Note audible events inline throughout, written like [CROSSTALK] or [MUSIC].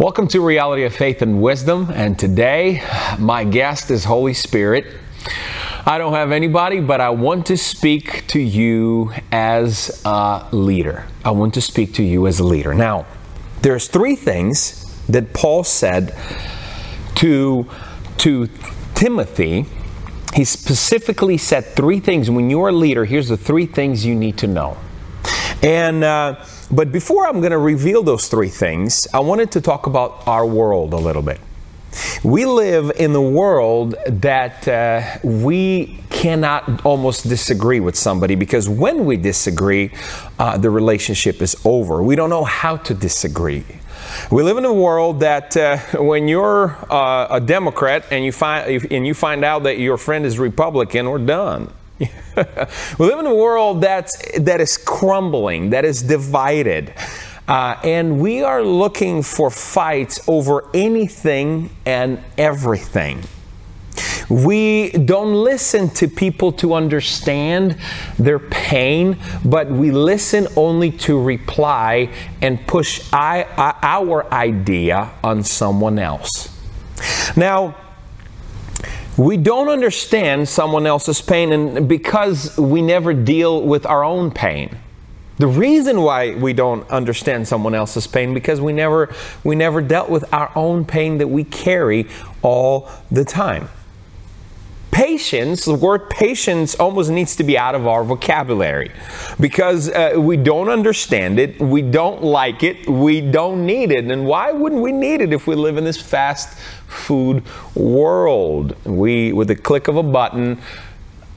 Welcome to Reality of Faith and Wisdom, and today my guest is Holy Spirit. I don't have anybody, but I want to speak to you as a leader. I want to speak to you as a leader. Now, there's three things that Paul said to, to Timothy. He specifically said three things. When you're a leader, here's the three things you need to know. And uh, but before I'm going to reveal those three things, I wanted to talk about our world a little bit. We live in the world that uh, we cannot almost disagree with somebody because when we disagree, uh, the relationship is over. We don't know how to disagree. We live in a world that uh, [LAUGHS] when you're uh, a Democrat and you find and you find out that your friend is Republican, we're done. [LAUGHS] we live in a world that's, that is crumbling, that is divided. Uh, and we are looking for fights over anything and everything. We don't listen to people to understand their pain, but we listen only to reply and push I, our idea on someone else. Now, we don't understand someone else's pain and because we never deal with our own pain. The reason why we don't understand someone else's pain because we never we never dealt with our own pain that we carry all the time patience the word patience almost needs to be out of our vocabulary because uh, we don't understand it we don't like it we don't need it and why wouldn't we need it if we live in this fast food world. We, with the click of a button,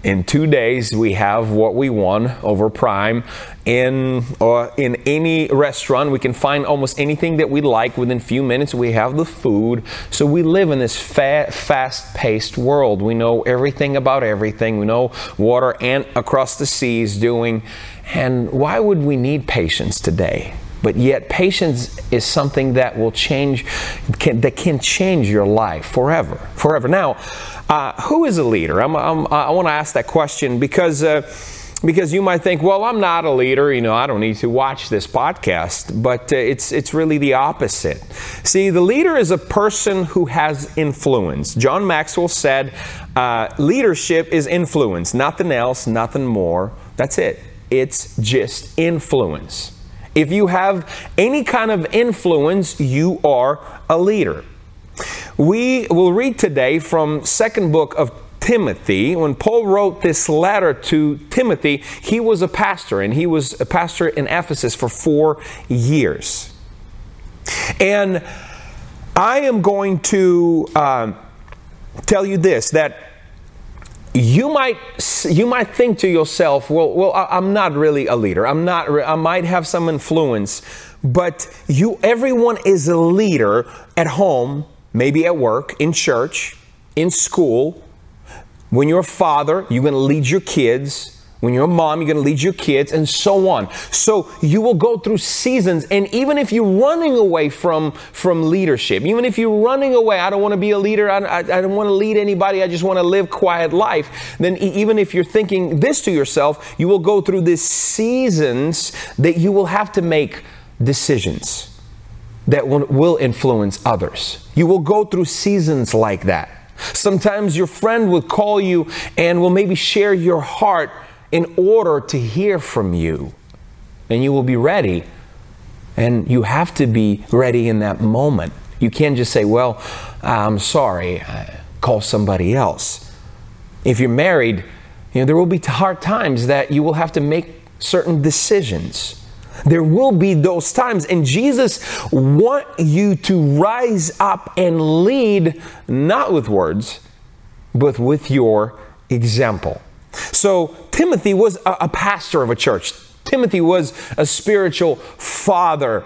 in two days we have what we want over prime. In or in any restaurant we can find almost anything that we like within few minutes. We have the food. So we live in this fa- fast-paced world. We know everything about everything. We know what our aunt across the sea is doing. And why would we need patience today but yet, patience is something that will change, can, that can change your life forever. Forever. Now, uh, who is a leader? I'm, I'm, i want to ask that question because. Uh, because you might think, well, I'm not a leader, you know, I don't need to watch this podcast, but uh, it's it's really the opposite. See, the leader is a person who has influence. John Maxwell said, uh, leadership is influence, nothing else, nothing more. That's it. It's just influence. If you have any kind of influence, you are a leader. We will read today from second book of Timothy. When Paul wrote this letter to Timothy, he was a pastor, and he was a pastor in Ephesus for four years. And I am going to uh, tell you this that you might you might think to yourself, well, well, I'm not really a leader. I'm not. I might have some influence, but you, everyone is a leader at home, maybe at work, in church, in school. When you're a father, you're going to lead your kids. When you're a mom, you're going to lead your kids, and so on. So you will go through seasons, and even if you're running away from from leadership, even if you're running away, I don't want to be a leader. I, I, I don't want to lead anybody. I just want to live quiet life. Then even if you're thinking this to yourself, you will go through these seasons that you will have to make decisions that will influence others. You will go through seasons like that. Sometimes your friend will call you and will maybe share your heart in order to hear from you. And you will be ready. And you have to be ready in that moment. You can't just say, Well, I'm sorry, call somebody else. If you're married, you know, there will be hard times that you will have to make certain decisions. There will be those times, and Jesus want you to rise up and lead not with words, but with your example. So Timothy was a, a pastor of a church. Timothy was a spiritual father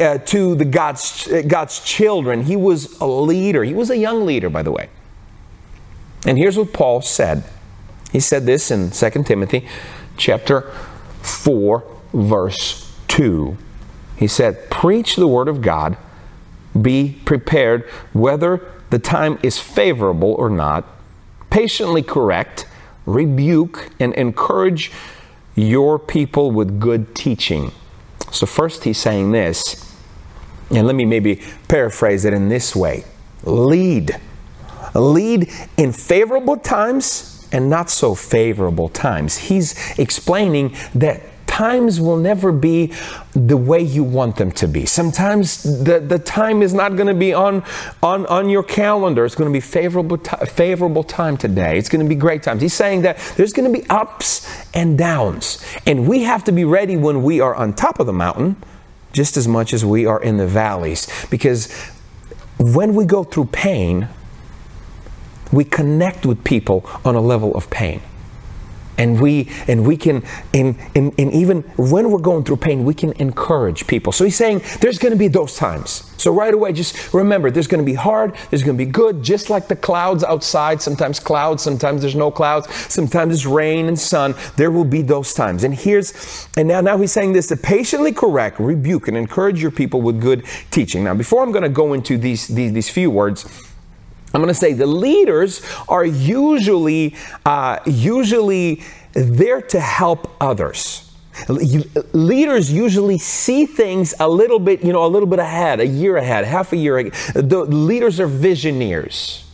uh, to the God's, God's children. He was a leader. He was a young leader, by the way. And here's what Paul said. He said this in 2 Timothy chapter 4, verse 2. He said, Preach the word of God, be prepared whether the time is favorable or not, patiently correct rebuke, and encourage your people with good teaching. So, first, he's saying this And let me maybe paraphrase it in this way lead. Lead in favorable times and not so favorable times. He's explaining that times will never be the way you want them to be. Sometimes the, the time is not going to be on, on, on your calendar. It's going to be favorable, t- favorable time today. It's going to be great times. He's saying that there's going to be ups and downs. And we have to be ready when we are on top of the mountain just as much as we are in the valleys. Because when we go through pain, we connect with people on a level of pain and we and we can and, and, and even when we're going through pain we can encourage people. So he's saying there's going to be those times. So right away just remember there's going to be hard there's going to be good just like the clouds outside. Sometimes clouds sometimes there's no clouds. Sometimes it's rain and sun. There will be those times. And here's and now now he's saying this to patiently correct rebuke and encourage your people with good teaching. Now before i'm going to go into these these, these few words I'm going to say the leaders are usually uh, usually there to help others. Leaders usually see things a little bit, you know, a little bit ahead, a year ahead, half a year ahead. The leaders are visionaries.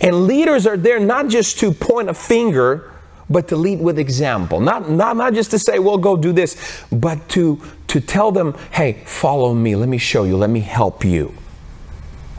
And leaders are there not just to point a finger, but to lead with example. Not, not, not just to say, well, go do this, but to, to tell them, hey, follow me, let me show you, let me help you.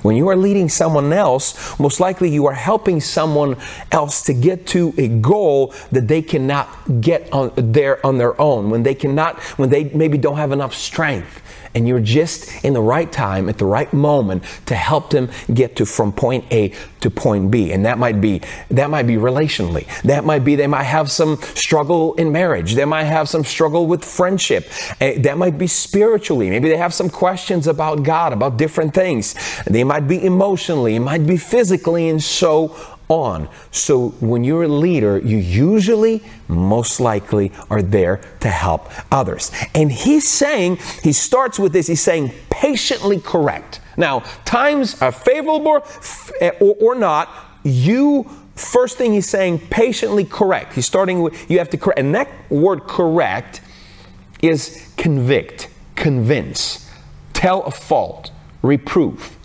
When you are leading someone else, most likely you are helping someone else to get to a goal that they cannot get on there on their own. When they cannot, when they maybe don't have enough strength and you're just in the right time at the right moment to help them get to from point A to point B. And that might be that might be relationally. That might be they might have some struggle in marriage. They might have some struggle with friendship. Eh, that might be spiritually. Maybe they have some questions about God, about different things. They might be emotionally, it might be physically, and so on. So when you're a leader, you usually, most likely, are there to help others. And he's saying, he starts with this, he's saying, patiently correct. Now, times are favorable or, or not, you first thing he's saying patiently correct he's starting with you have to correct and that word correct is convict convince tell a fault reprove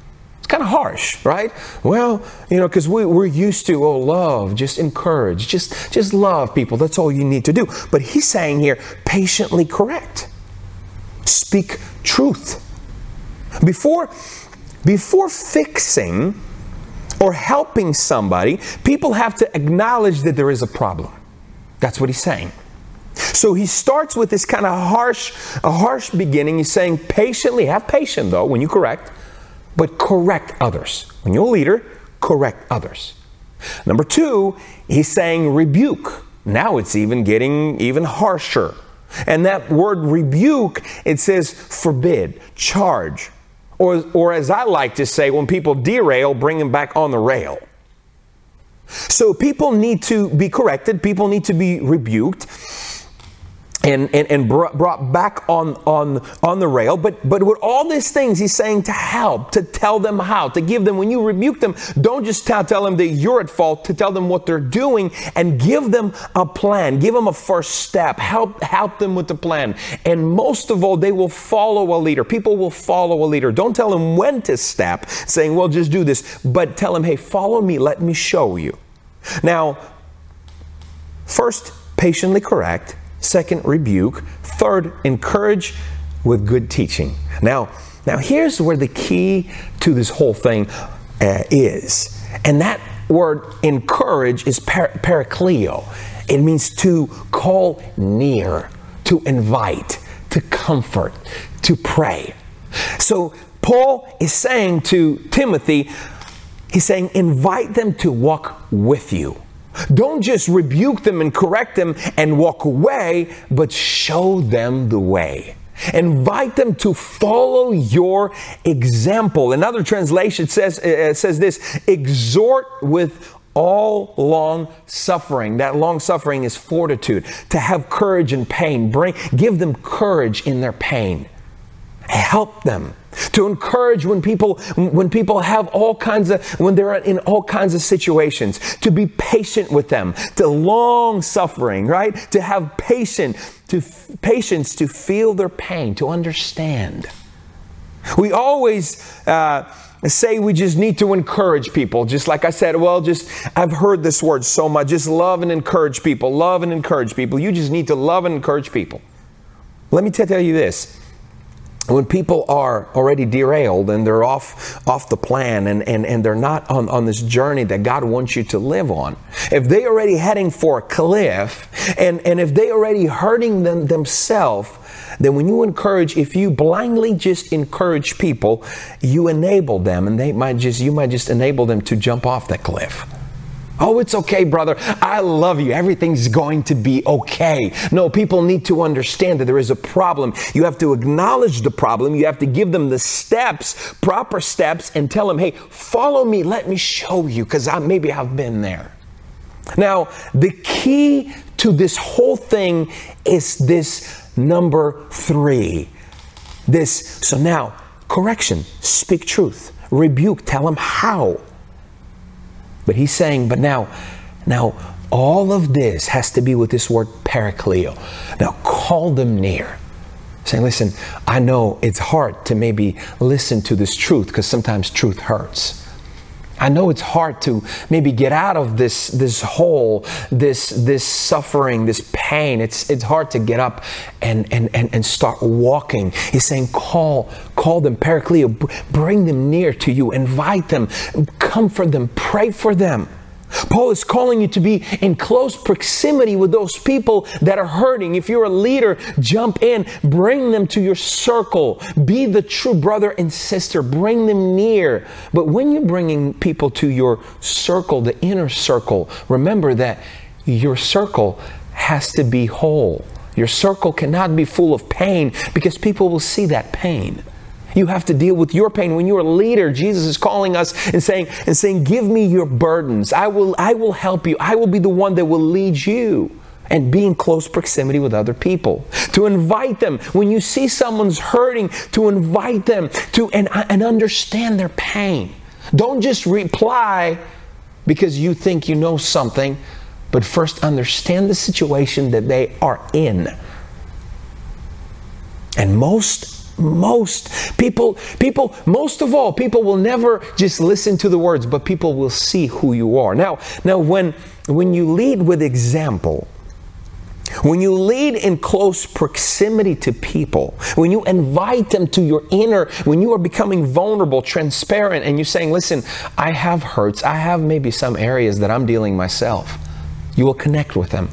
kind of harsh, right? Well, you know, because we, we're used to, oh, love, just encourage, just, just love people. That's all you need to do. But he's saying here, patiently correct. Speak truth. Before, before fixing or helping somebody, people have to acknowledge that there is a problem. That's what he's saying. So he starts with this kind of harsh, a harsh beginning. He's saying patiently, have patience though, when you correct but correct others. When you're a leader, correct others. Number two, he's saying rebuke. Now it's even getting even harsher. And that word rebuke, it says forbid, charge, or, or as I like to say, when people derail, bring them back on the rail. So people need to be corrected, people need to be rebuked and, and, and brought back on, on, on the rail. But, but with all these things, he's saying to help, to tell them how, to give them, when you rebuke them, don't just tell, tell them that you're at fault, to tell them what they're doing and give them a plan, give them a first step, help, help them with the plan. And most of all, they will follow a leader. People will follow a leader. Don't tell them when to step, saying, well, just do this, but tell them, hey, follow me, let me show you. Now, first, patiently correct Second, rebuke. Third, encourage with good teaching. Now, now here's where the key to this whole thing uh, is. And that word encourage is parakleo. It means to call near, to invite, to comfort, to pray. So Paul is saying to Timothy, he's saying, invite them to walk with you. Don't just rebuke them and correct them and walk away, but show them the way. Invite them to follow your example. Another translation says, uh, says this exhort with all long suffering. That long suffering is fortitude, to have courage in pain. Bring, give them courage in their pain. Help them to encourage when people when people have all kinds of when they're in all kinds of situations to be patient with them to long suffering right to have patience to patience to feel their pain to understand We always uh, say we just need to encourage people. Just like I said, well, just I've heard this word so much. Just love and encourage people. Love and encourage people. You just need to love and encourage people. Let me tell you this when people are already derailed and they're off off the plan and, and, and they're not on, on this journey that God wants you to live on, if they are already heading for a cliff and, and if they're already hurting them themselves, then when you encourage, if you blindly just encourage people, you enable them and they might just you might just enable them to jump off that cliff. Oh, it's okay, brother. I love you. Everything's going to be okay. No, people need to understand that there is a problem. You have to acknowledge the problem. You have to give them the steps, proper steps, and tell them, hey, follow me. Let me show you, because I, maybe I've been there. Now, the key to this whole thing is this number three. This, so now, correction, speak truth, rebuke, tell them how. But he's saying, but now, now all of this has to be with this word parakleo. Now call them near. Saying, listen, I know it's hard to maybe listen to this truth because sometimes truth hurts. I know it's hard to maybe get out of this this hole, this this suffering, this pain. It's it's hard to get up and and and, and start walking. He's saying, call, call them, Parakleo, bring them near to you, invite them, comfort them, pray for them. Paul is calling you to be in close proximity with those people that are hurting. If you're a leader, jump in, bring them to your circle. Be the true brother and sister, bring them near. But when you're bringing people to your circle, the inner circle, remember that your circle has to be whole. Your circle cannot be full of pain because people will see that pain. You have to deal with your pain. When you're a leader, Jesus is calling us and saying, and saying, Give me your burdens. I will, I will help you. I will be the one that will lead you. And be in close proximity with other people. To invite them. When you see someone's hurting, to invite them to and, and understand their pain. Don't just reply because you think you know something, but first understand the situation that they are in. And most most people people most of all people will never just listen to the words but people will see who you are now now when when you lead with example when you lead in close proximity to people, when you invite them to your inner, when you are becoming vulnerable, transparent, and you're saying, listen, I have hurts, I have maybe some areas that I'm dealing myself, you will connect with them.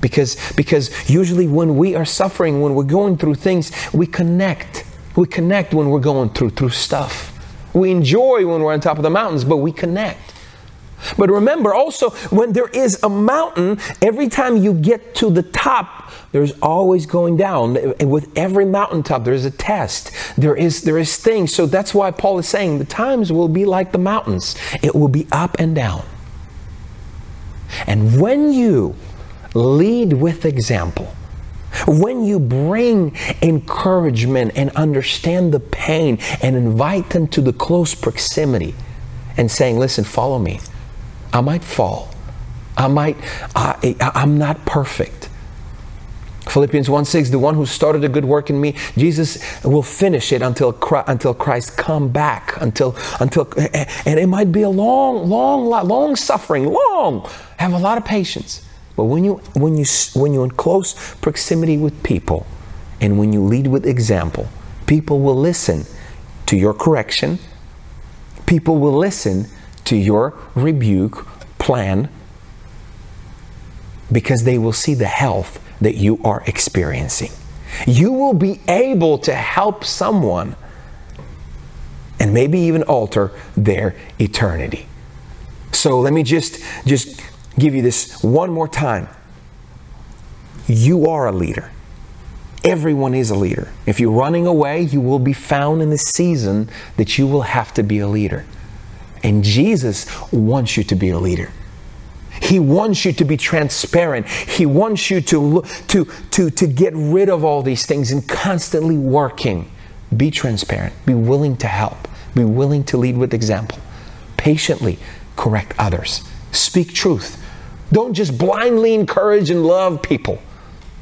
Because, because usually when we are suffering, when we're going through things, we connect we connect when we're going through through stuff. We enjoy when we're on top of the mountains, but we connect. But remember also, when there is a mountain, every time you get to the top, there's always going down. And with every mountaintop, there's a test. There is there is things. So that's why Paul is saying the times will be like the mountains. It will be up and down. And when you lead with example, when you bring encouragement and understand the pain and invite them to the close proximity and saying, listen, follow me. I might fall. I might, I, I'm not perfect. Philippians 1 6, the one who started a good work in me, Jesus will finish it until, until Christ come back, until, until, and it might be a long, long, long suffering, long. Have a lot of patience. But when you when you when you're in close proximity with people, and when you lead with example, people will listen to your correction. People will listen to your rebuke plan because they will see the health that you are experiencing. You will be able to help someone and maybe even alter their eternity. So let me just just give you this one more time. You are a leader. Everyone is a leader. If you're running away, you will be found in the season that you will have to be a leader. And Jesus wants you to be a leader. He wants you to be transparent. He wants you to, to, to, to get rid of all these things and constantly working. Be transparent. Be willing to help. Be willing to lead with example. Patiently correct others. Speak truth. Don't just blindly encourage and love people.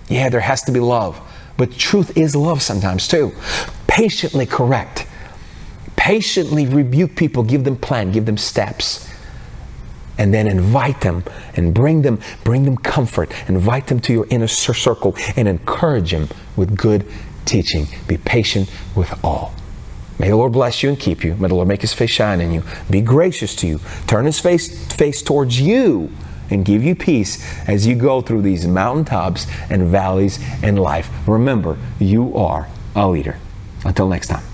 Yeah, there has to be love, but truth is love sometimes too. Patiently correct. Patiently rebuke people, give them plan, give them steps. And then invite them and bring them, bring them comfort. Invite them to your inner circle and encourage them with good teaching. Be patient with all. May the Lord bless you and keep you. May the Lord make his face shine in you. Be gracious to you. Turn his face, face towards you and give you peace as you go through these mountaintops and valleys in life. Remember, you are a leader. Until next time.